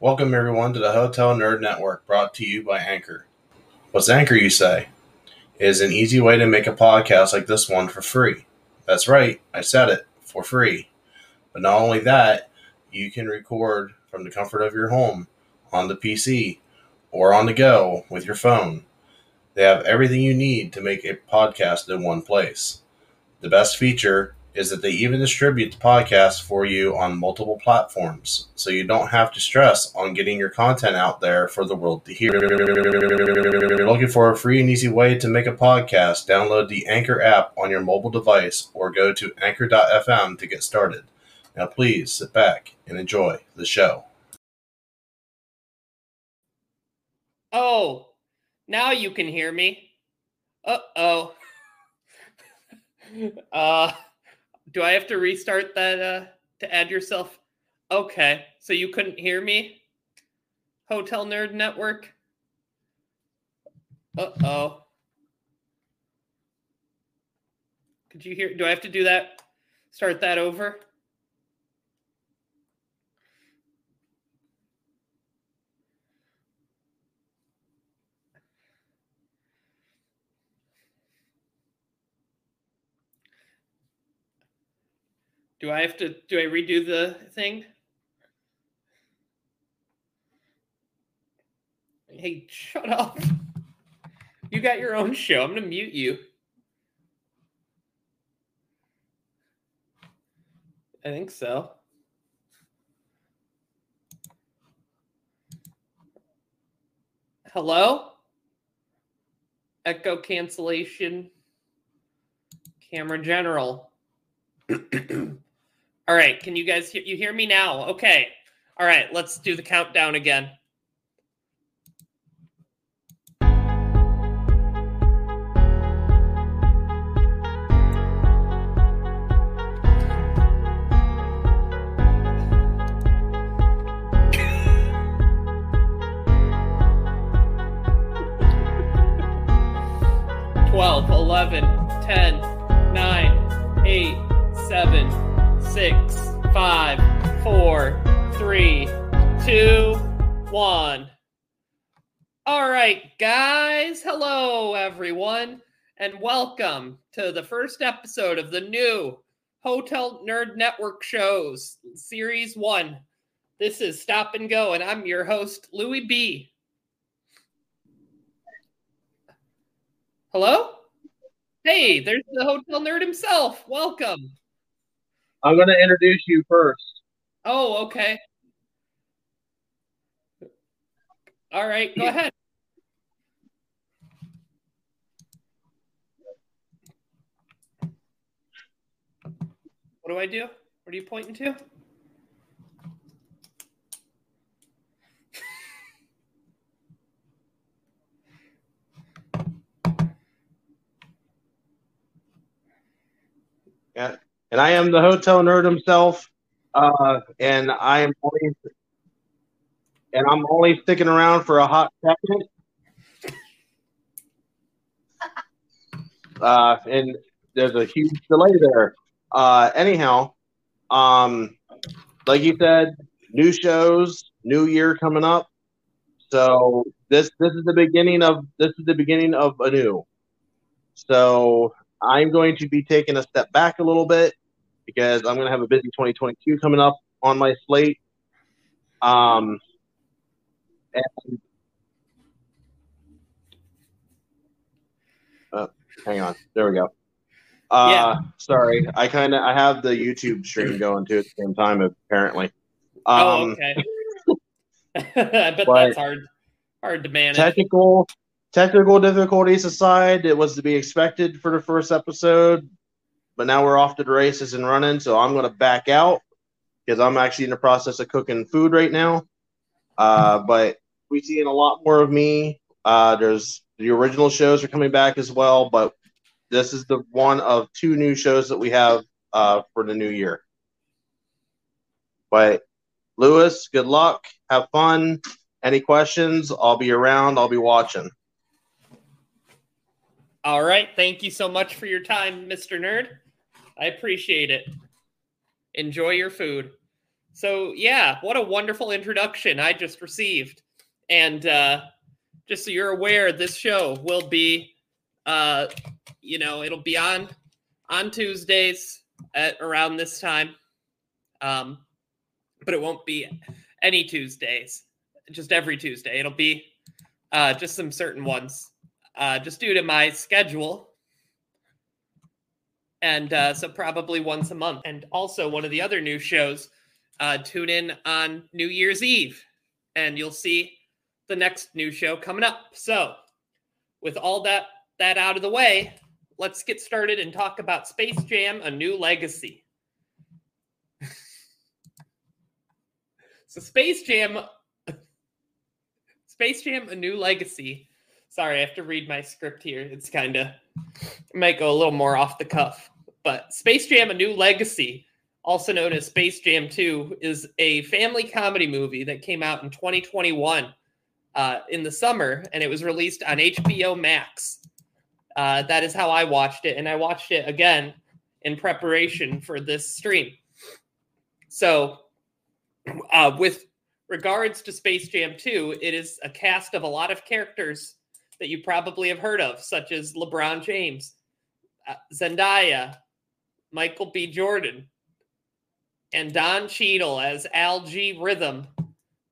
Welcome, everyone, to the Hotel Nerd Network brought to you by Anchor. What's Anchor, you say? It is an easy way to make a podcast like this one for free. That's right, I said it for free. But not only that, you can record from the comfort of your home, on the PC, or on the go with your phone. They have everything you need to make a podcast in one place. The best feature is that they even distribute the podcast for you on multiple platforms, so you don't have to stress on getting your content out there for the world to hear. If you're looking for a free and easy way to make a podcast, download the Anchor app on your mobile device or go to anchor.fm to get started. Now, please sit back and enjoy the show. Oh, now you can hear me. Uh oh. uh do I have to restart that uh to add yourself? Okay. So you couldn't hear me? Hotel Nerd Network? Uh-oh. Could you hear do I have to do that? Start that over? Do I have to do I redo the thing? Hey, shut up. You got your own show. I'm going to mute you. I think so. Hello? Echo cancellation. Camera general. All right, can you guys hear you hear me now? Okay. All right, let's do the countdown again. Five, four, three, two, one. All right, guys. Hello, everyone, and welcome to the first episode of the new Hotel Nerd Network shows, Series 1. This is Stop and Go, and I'm your host, Louis B. Hello? Hey, there's the hotel nerd himself. Welcome. I'm going to introduce you first. Oh, okay. All right, go ahead. What do I do? What are you pointing to? Yeah. And I am the hotel nerd himself. Uh, and I am only, and I'm only sticking around for a hot second. Uh, and there's a huge delay there. Uh, anyhow, um, like you said, new shows, new year coming up. So this this is the beginning of this is the beginning of a new. So I'm going to be taking a step back a little bit because I'm going to have a busy 2022 coming up on my slate. Um, and oh, hang on, there we go. Uh, Yeah. sorry, I kind of I have the YouTube stream going too at the same time apparently. oh, Um, okay. I bet but- that's hard hard to manage. technical technical difficulties aside, it was to be expected for the first episode. But now we're off to the races and running, so I'm going to back out because I'm actually in the process of cooking food right now. Uh, but we're seeing a lot more of me. Uh, there's the original shows are coming back as well, but this is the one of two new shows that we have uh, for the new year. But Lewis, good luck. Have fun. Any questions? I'll be around. I'll be watching. All right. Thank you so much for your time, Mr. Nerd. I appreciate it. Enjoy your food. So yeah, what a wonderful introduction I just received. And uh just so you're aware, this show will be uh you know, it'll be on on Tuesdays at around this time. Um but it won't be any Tuesdays, just every Tuesday. It'll be uh just some certain ones. Uh just due to my schedule and uh, so probably once a month. And also one of the other new shows, uh, tune in on New Year's Eve, and you'll see the next new show coming up. So, with all that that out of the way, let's get started and talk about Space Jam: A New Legacy. so, Space Jam, Space Jam: A New Legacy. Sorry, I have to read my script here. It's kind of might go a little more off the cuff. But Space Jam: A New Legacy, also known as Space Jam 2, is a family comedy movie that came out in 2021 uh, in the summer, and it was released on HBO Max. Uh, that is how I watched it, and I watched it again in preparation for this stream. So, uh, with regards to Space Jam 2, it is a cast of a lot of characters that you probably have heard of, such as LeBron James, uh, Zendaya, Michael B. Jordan, and Don Cheadle as Al G. Rhythm,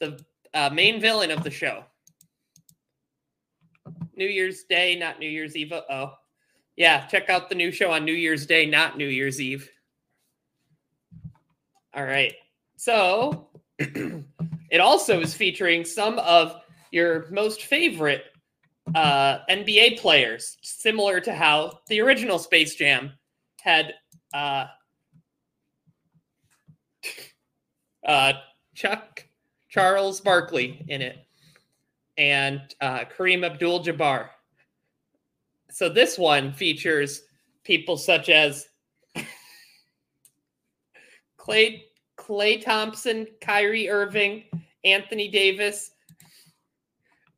the uh, main villain of the show. New Year's Day, not New Year's Eve. Oh, yeah. Check out the new show on New Year's Day, not New Year's Eve. All right. So it also is featuring some of your most favorite uh, NBA players, similar to how the original Space Jam had uh, uh, Chuck Charles Barkley in it and uh, Kareem Abdul Jabbar. So this one features people such as Klay Klay Thompson, Kyrie Irving, Anthony Davis,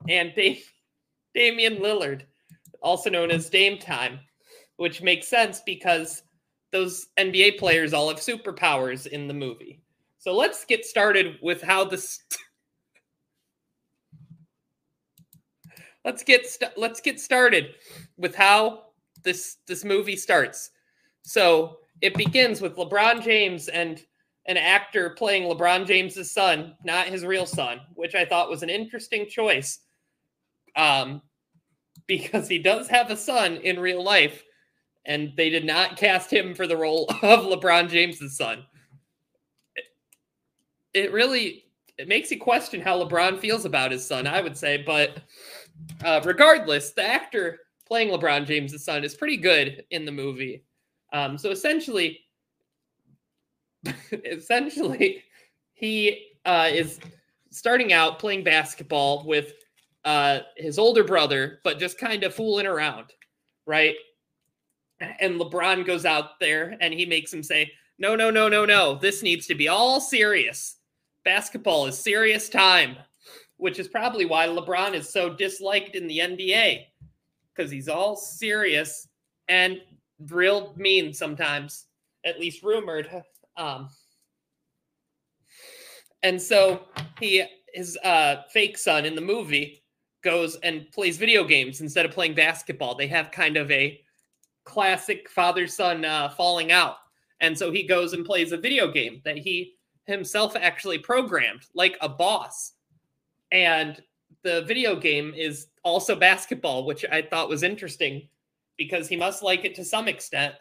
and Dame, Damian Lillard, also known as Dame Time, which makes sense because those NBA players all have superpowers in the movie. So let's get started with how this. let's get st- let's get started with how this this movie starts. So it begins with LeBron James and an actor playing LeBron James's son, not his real son, which I thought was an interesting choice. Um, because he does have a son in real life, and they did not cast him for the role of LeBron James's son. It, it really it makes you question how LeBron feels about his son, I would say, but uh, regardless, the actor playing LeBron James's son is pretty good in the movie. Um, so essentially, essentially, he uh, is starting out playing basketball with uh, his older brother, but just kind of fooling around, right? And LeBron goes out there and he makes him say, No, no, no, no, no. This needs to be all serious. Basketball is serious time, which is probably why LeBron is so disliked in the NBA because he's all serious and real mean sometimes, at least rumored. Um, and so he, his uh, fake son in the movie, goes and plays video games instead of playing basketball. They have kind of a classic father son uh, falling out. And so he goes and plays a video game that he himself actually programmed, like a boss. And the video game is also basketball, which I thought was interesting because he must like it to some extent,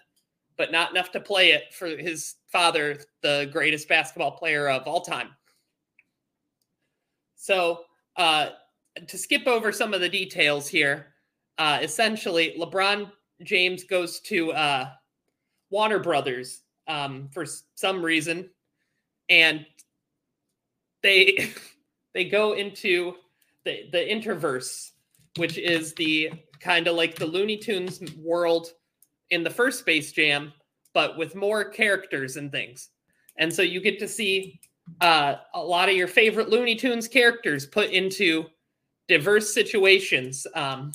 but not enough to play it for his father, the greatest basketball player of all time. So, uh, to skip over some of the details here, uh, essentially, LeBron James goes to uh, Warner Brothers um, for some reason, and they they go into the the interverse, which is the kind of like the Looney Tunes world in the first Space Jam, but with more characters and things. And so you get to see uh, a lot of your favorite Looney Tunes characters put into diverse situations. Um,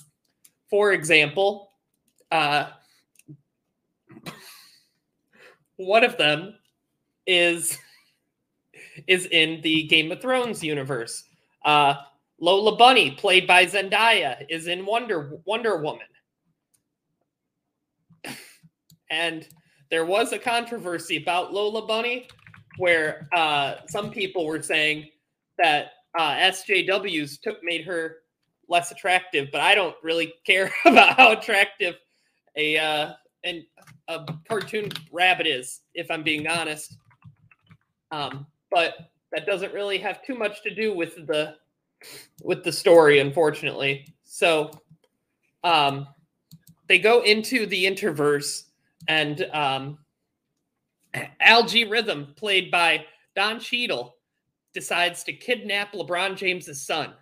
for example, uh, one of them is is in the Game of Thrones universe. Uh, Lola Bunny, played by Zendaya, is in Wonder Wonder Woman. and there was a controversy about Lola Bunny where uh, some people were saying that uh, SJWs took made her less attractive, but I don't really care about how attractive a uh, and a cartoon rabbit is, if I'm being honest. Um, but that doesn't really have too much to do with the with the story, unfortunately. So um, they go into the interverse, and um, Al-G Rhythm, played by Don Cheadle, decides to kidnap LeBron James's son,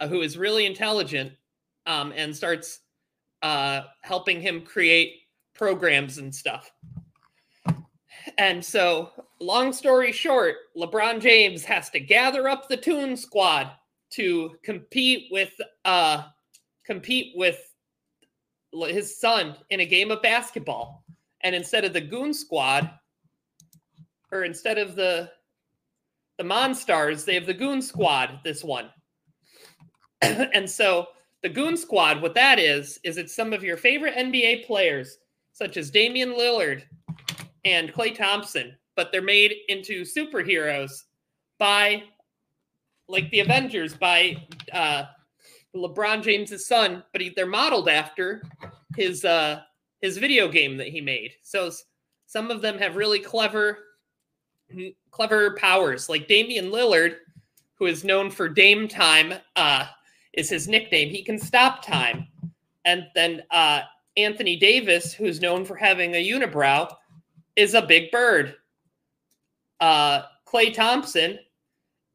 uh, who is really intelligent, um, and starts uh, helping him create programs and stuff. And so, long story short, LeBron James has to gather up the Toon Squad to compete with uh compete with his son in a game of basketball. And instead of the Goon Squad, or instead of the the Monstars, they have the Goon Squad. This one, and so the Goon Squad, what that is, is it's some of your favorite NBA players, such as Damian Lillard and Klay Thompson, but they're made into superheroes by like the Avengers by uh, LeBron James's son, but he, they're modeled after his uh, his video game that he made. So some of them have really clever clever powers, like Damian Lillard, who is known for Dame Time, uh, is his nickname. He can stop time, and then uh, Anthony Davis, who's known for having a unibrow, is a big bird. Uh, Klay Thompson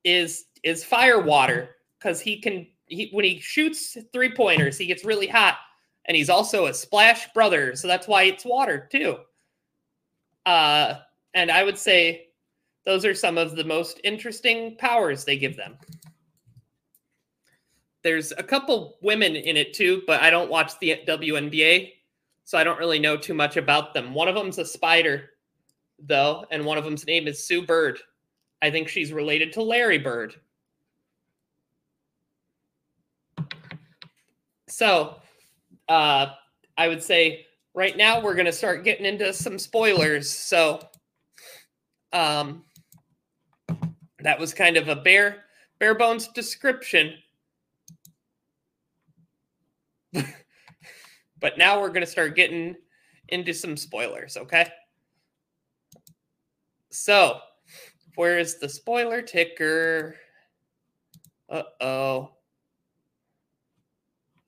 is is fire water because he can he when he shoots three pointers he gets really hot and he's also a splash brother so that's why it's water too uh and i would say those are some of the most interesting powers they give them. There's a couple women in it too but i don't watch the WNBA so i don't really know too much about them. One of them's a spider though and one of them's name is sue bird. I think she's related to larry bird. So, uh, I would say right now we're going to start getting into some spoilers. So, um, that was kind of a bare bare bones description. but now we're going to start getting into some spoilers, okay? So, where is the spoiler ticker? Uh oh.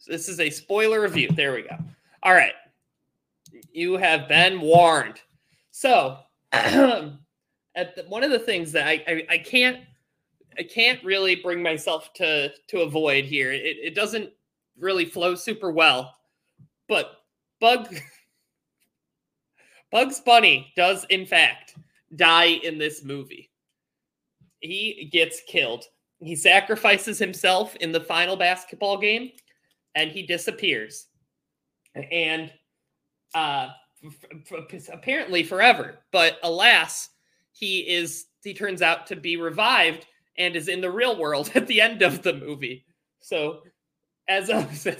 This is a spoiler review. There we go. All right. You have been warned. So, at the, one of the things that I, I, I can't I can't really bring myself to to avoid here. It, it doesn't really flow super well, but Bug Bugs Bunny does in fact die in this movie. He gets killed. He sacrifices himself in the final basketball game and he disappears. And uh, f- f- apparently forever. But alas, he is he turns out to be revived and is in the real world at the end of the movie. So as a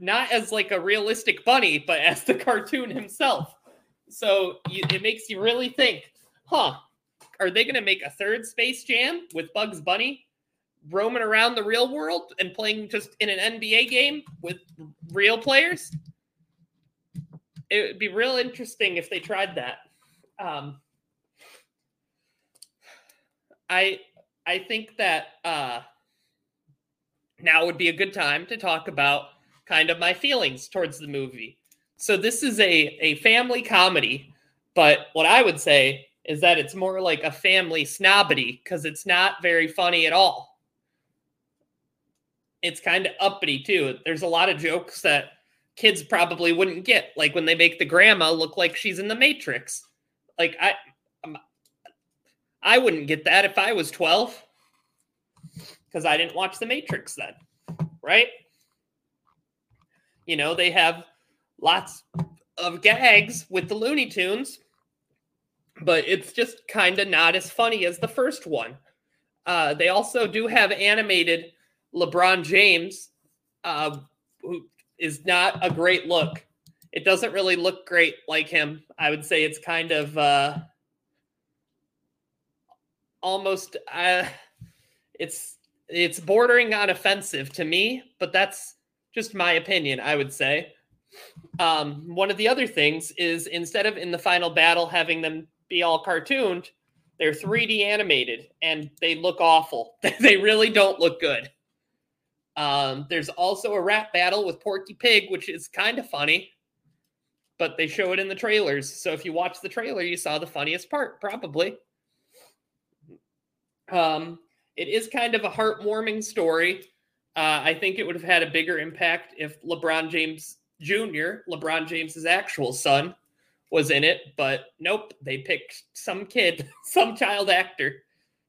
not as like a realistic bunny, but as the cartoon himself. So you, it makes you really think, huh? Are they going to make a third Space Jam with Bugs Bunny roaming around the real world and playing just in an NBA game with real players. It would be real interesting if they tried that. Um, I I think that uh, now would be a good time to talk about kind of my feelings towards the movie. So this is a a family comedy, but what I would say is that it's more like a family snobbity because it's not very funny at all it's kind of uppity too. There's a lot of jokes that kids probably wouldn't get, like when they make the grandma look like she's in the Matrix. Like I, I wouldn't get that if I was 12 because I didn't watch the Matrix then, right? You know, they have lots of gags with the Looney Tunes, but it's just kind of not as funny as the first one. Uh, they also do have animated LeBron James, uh, who is not a great look. It doesn't really look great like him. I would say it's kind of uh, almost uh, it's it's bordering on offensive to me, but that's just my opinion. I would say. Um, one of the other things is instead of in the final battle having them be all cartooned, they're 3D animated and they look awful. they really don't look good. Um, there's also a rap battle with Porky Pig, which is kind of funny, but they show it in the trailers. So if you watch the trailer, you saw the funniest part, probably. Um, it is kind of a heartwarming story. Uh, I think it would have had a bigger impact if LeBron James Jr., LeBron James's actual son, was in it, but nope, they picked some kid, some child actor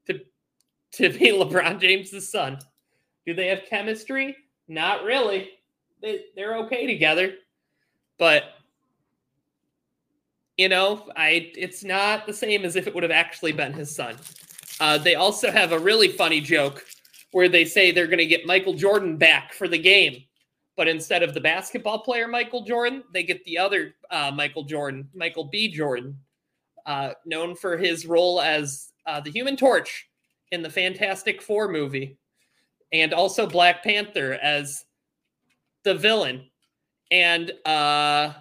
to to be LeBron James's son. Do they have chemistry? Not really. They they're okay together, but you know, I it's not the same as if it would have actually been his son. Uh, they also have a really funny joke where they say they're going to get Michael Jordan back for the game, but instead of the basketball player Michael Jordan, they get the other uh, Michael Jordan, Michael B. Jordan, uh, known for his role as uh, the Human Torch in the Fantastic Four movie, and also Black Panther as the villain, and uh,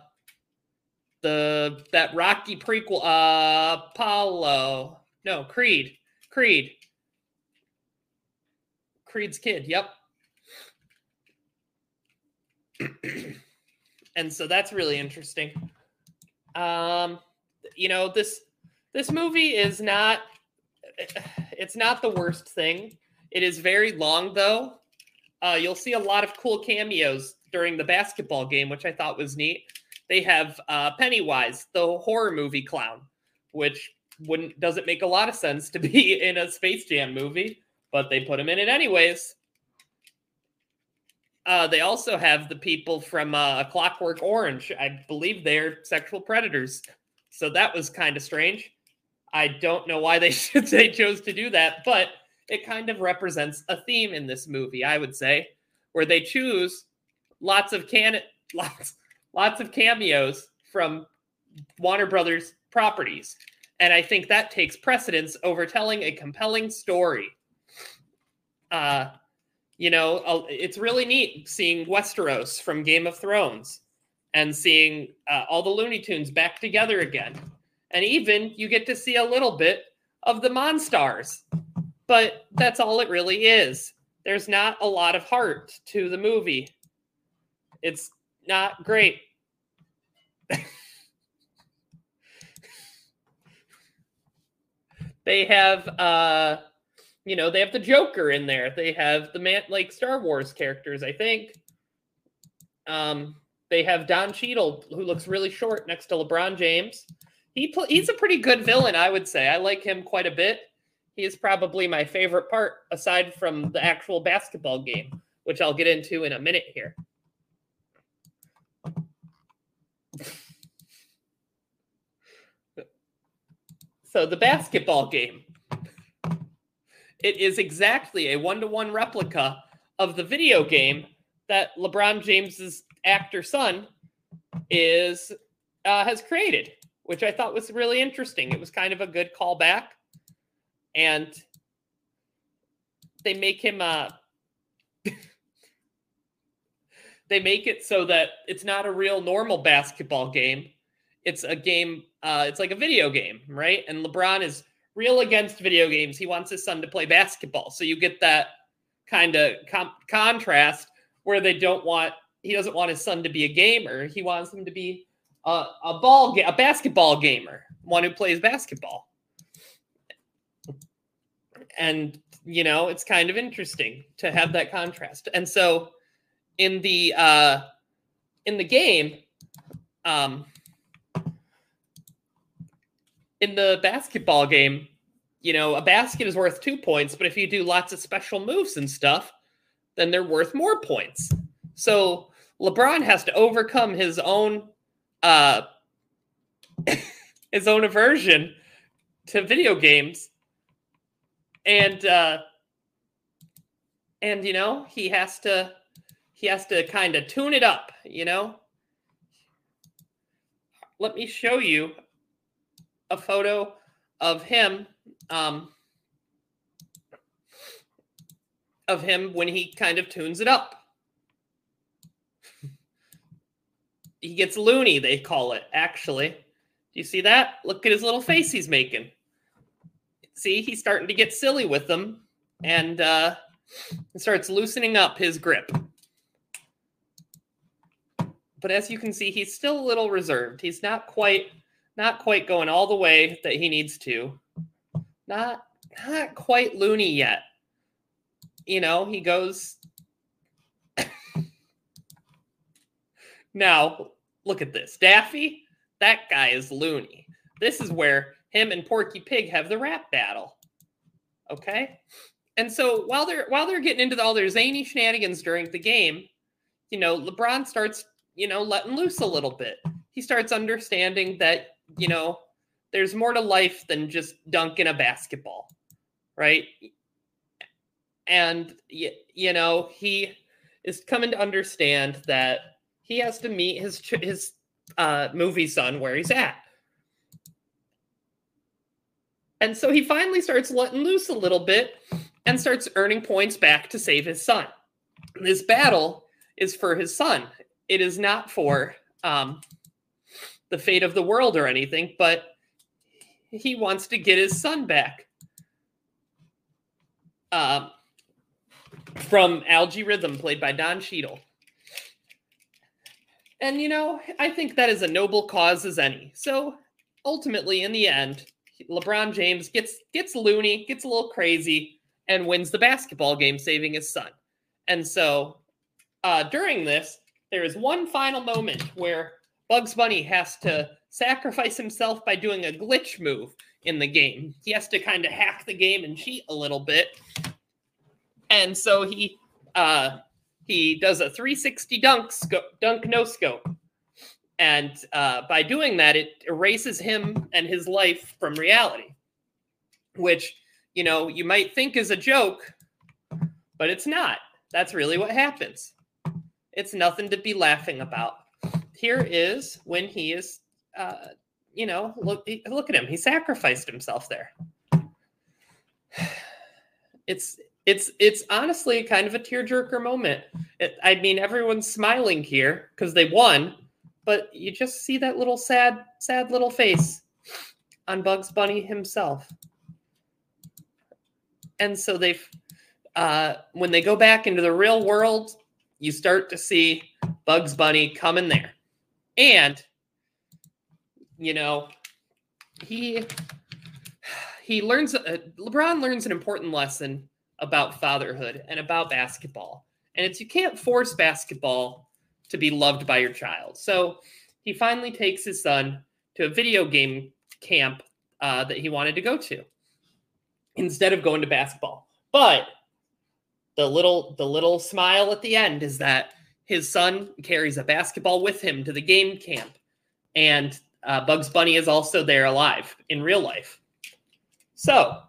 the that Rocky prequel, uh, Apollo, no Creed, Creed, Creed's kid. Yep. and so that's really interesting. Um, you know this this movie is not it's not the worst thing. It is very long though. Uh, you'll see a lot of cool cameos during the basketball game, which I thought was neat. They have uh, Pennywise, the horror movie clown, which wouldn't doesn't make a lot of sense to be in a Space Jam movie, but they put him in it anyways. Uh, they also have the people from uh, Clockwork Orange. I believe they're sexual predators. So that was kind of strange. I don't know why they should, they chose to do that, but it kind of represents a theme in this movie, I would say, where they choose lots of can lots lots of cameos from Warner Brothers properties. And I think that takes precedence over telling a compelling story. Uh, you know, it's really neat seeing Westeros from Game of Thrones and seeing uh, all the Looney Tunes back together again. And even you get to see a little bit of the Monstars. But that's all it really is. There's not a lot of heart to the movie. It's not great. they have uh you know, they have the Joker in there. They have the man like Star Wars characters, I think. Um, they have Don Cheadle, who looks really short next to LeBron James. He pl- he's a pretty good villain, I would say. I like him quite a bit. He is probably my favorite part, aside from the actual basketball game, which I'll get into in a minute here. So the basketball game it is exactly a one to one replica of the video game that LeBron James's actor son is uh, has created, which I thought was really interesting. It was kind of a good callback, and they make him uh they make it so that it's not a real normal basketball game. It's a game. Uh, it's like a video game, right? And LeBron is real against video games. He wants his son to play basketball. So you get that kind of com- contrast where they don't want he doesn't want his son to be a gamer. He wants him to be a, a ball ga- a basketball gamer, one who plays basketball. And you know, it's kind of interesting to have that contrast. And so in the uh in the game um in the basketball game, you know, a basket is worth two points, but if you do lots of special moves and stuff, then they're worth more points. So LeBron has to overcome his own uh his own aversion to video games and uh and you know he has to he has to kind of tune it up you know let me show you a photo of him um of him when he kind of tunes it up. He gets loony they call it actually. Do you see that? Look at his little face he's making. See he's starting to get silly with them and uh starts loosening up his grip. But as you can see he's still a little reserved. He's not quite not quite going all the way that he needs to. Not not quite loony yet. You know he goes now look at this. Daffy that guy is loony. This is where him and porky pig have the rap battle. Okay? And so while they're while they're getting into all their zany shenanigans during the game you know lebron starts you know letting loose a little bit. He starts understanding that you know there's more to life than just dunking a basketball right? And you, know he is coming to understand that he has to meet his his uh, movie son where he's at. And so he finally starts letting loose a little bit and starts earning points back to save his son. This battle is for his son. It is not for um, the fate of the world or anything but he wants to get his son back um, from Al-G Rhythm, played by Don Cheadle. And you know, I think that is a noble cause as any. So ultimately, in the end, LeBron James gets gets loony, gets a little crazy, and wins the basketball game, saving his son. And so uh, during this, there is one final moment where Bugs Bunny has to sacrifice himself by doing a glitch move in the game. He has to kind of hack the game and cheat a little bit and so he uh, he does a 360 dunk scope, dunk no scope, and uh, by doing that, it erases him and his life from reality, which you know you might think is a joke, but it's not. That's really what happens. It's nothing to be laughing about. Here is when he is, uh, you know, look look at him. He sacrificed himself there. It's it's it's honestly kind of a tearjerker moment. It, I mean, everyone's smiling here because they won, but you just see that little sad, sad little face on Bugs Bunny himself. And so they've, uh, when they go back into the real world, you start to see Bugs Bunny coming there, and you know, he he learns. Uh, LeBron learns an important lesson about fatherhood and about basketball. And it's you can't force basketball to be loved by your child. So he finally takes his son to a video game camp uh, that he wanted to go to instead of going to basketball. But the little the little smile at the end is that his son carries a basketball with him to the game camp, and uh, Bugs Bunny is also there alive in real life. So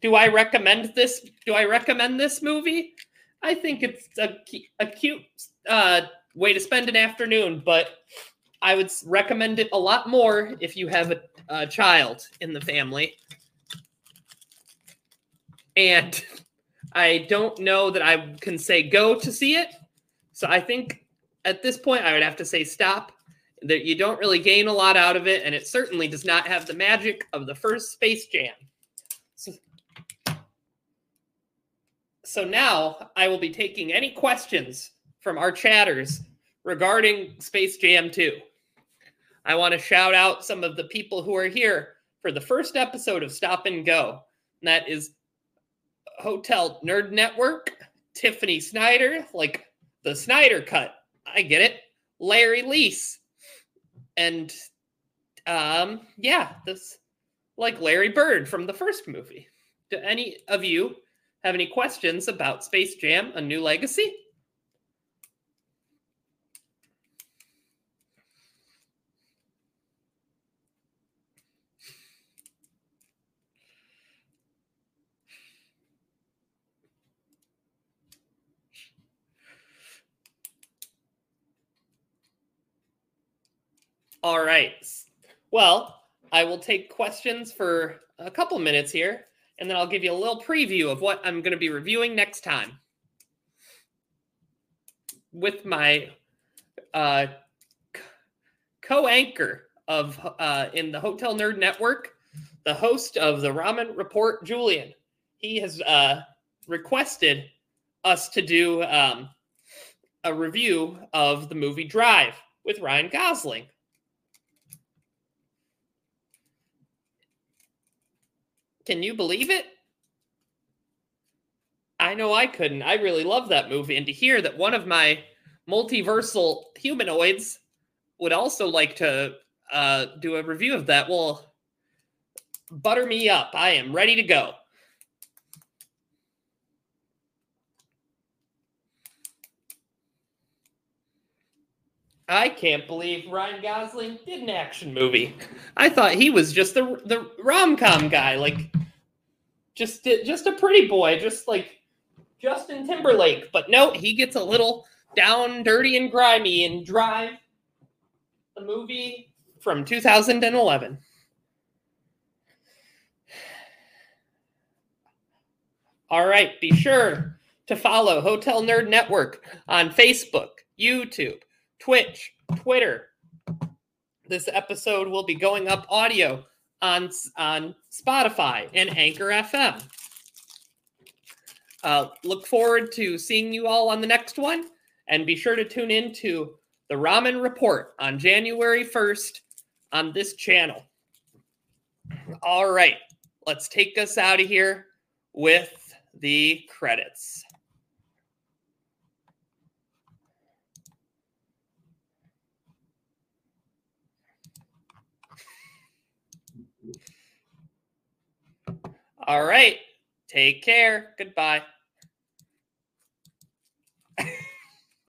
do I recommend this? Do I recommend this movie? I think it's a, a cute uh, way to spend an afternoon, but I would recommend it a lot more if you have a, a child in the family. And I don't know that I can say go to see it. So I think at this point I would have to say stop. That you don't really gain a lot out of it, and it certainly does not have the magic of the first Space Jam. So now I will be taking any questions from our chatters regarding Space Jam 2. I want to shout out some of the people who are here for the first episode of Stop and Go. And that is Hotel Nerd Network, Tiffany Snyder, like the Snyder Cut. I get it. Larry Lease. And um, yeah, this like Larry Bird from the first movie. Do any of you have any questions about Space Jam A New Legacy? All right. Well, I will take questions for a couple minutes here, and then I'll give you a little preview of what I'm going to be reviewing next time with my uh, co-anchor of uh, in the Hotel Nerd Network, the host of the Ramen Report, Julian. He has uh, requested us to do um, a review of the movie Drive with Ryan Gosling. Can you believe it? I know I couldn't. I really love that movie. And to hear that one of my multiversal humanoids would also like to uh, do a review of that, well, butter me up. I am ready to go. I can't believe Ryan Gosling did an action movie. I thought he was just the the rom com guy, like just just a pretty boy, just like Justin Timberlake. But no, he gets a little down, dirty, and grimy in Drive, the movie from 2011. All right, be sure to follow Hotel Nerd Network on Facebook, YouTube, Twitch, Twitter. This episode will be going up audio on, on Spotify and Anchor FM. Uh, look forward to seeing you all on the next one, and be sure to tune in to the Ramen Report on January 1st on this channel. All right, let's take us out of here with the credits. All right. Take care. Goodbye.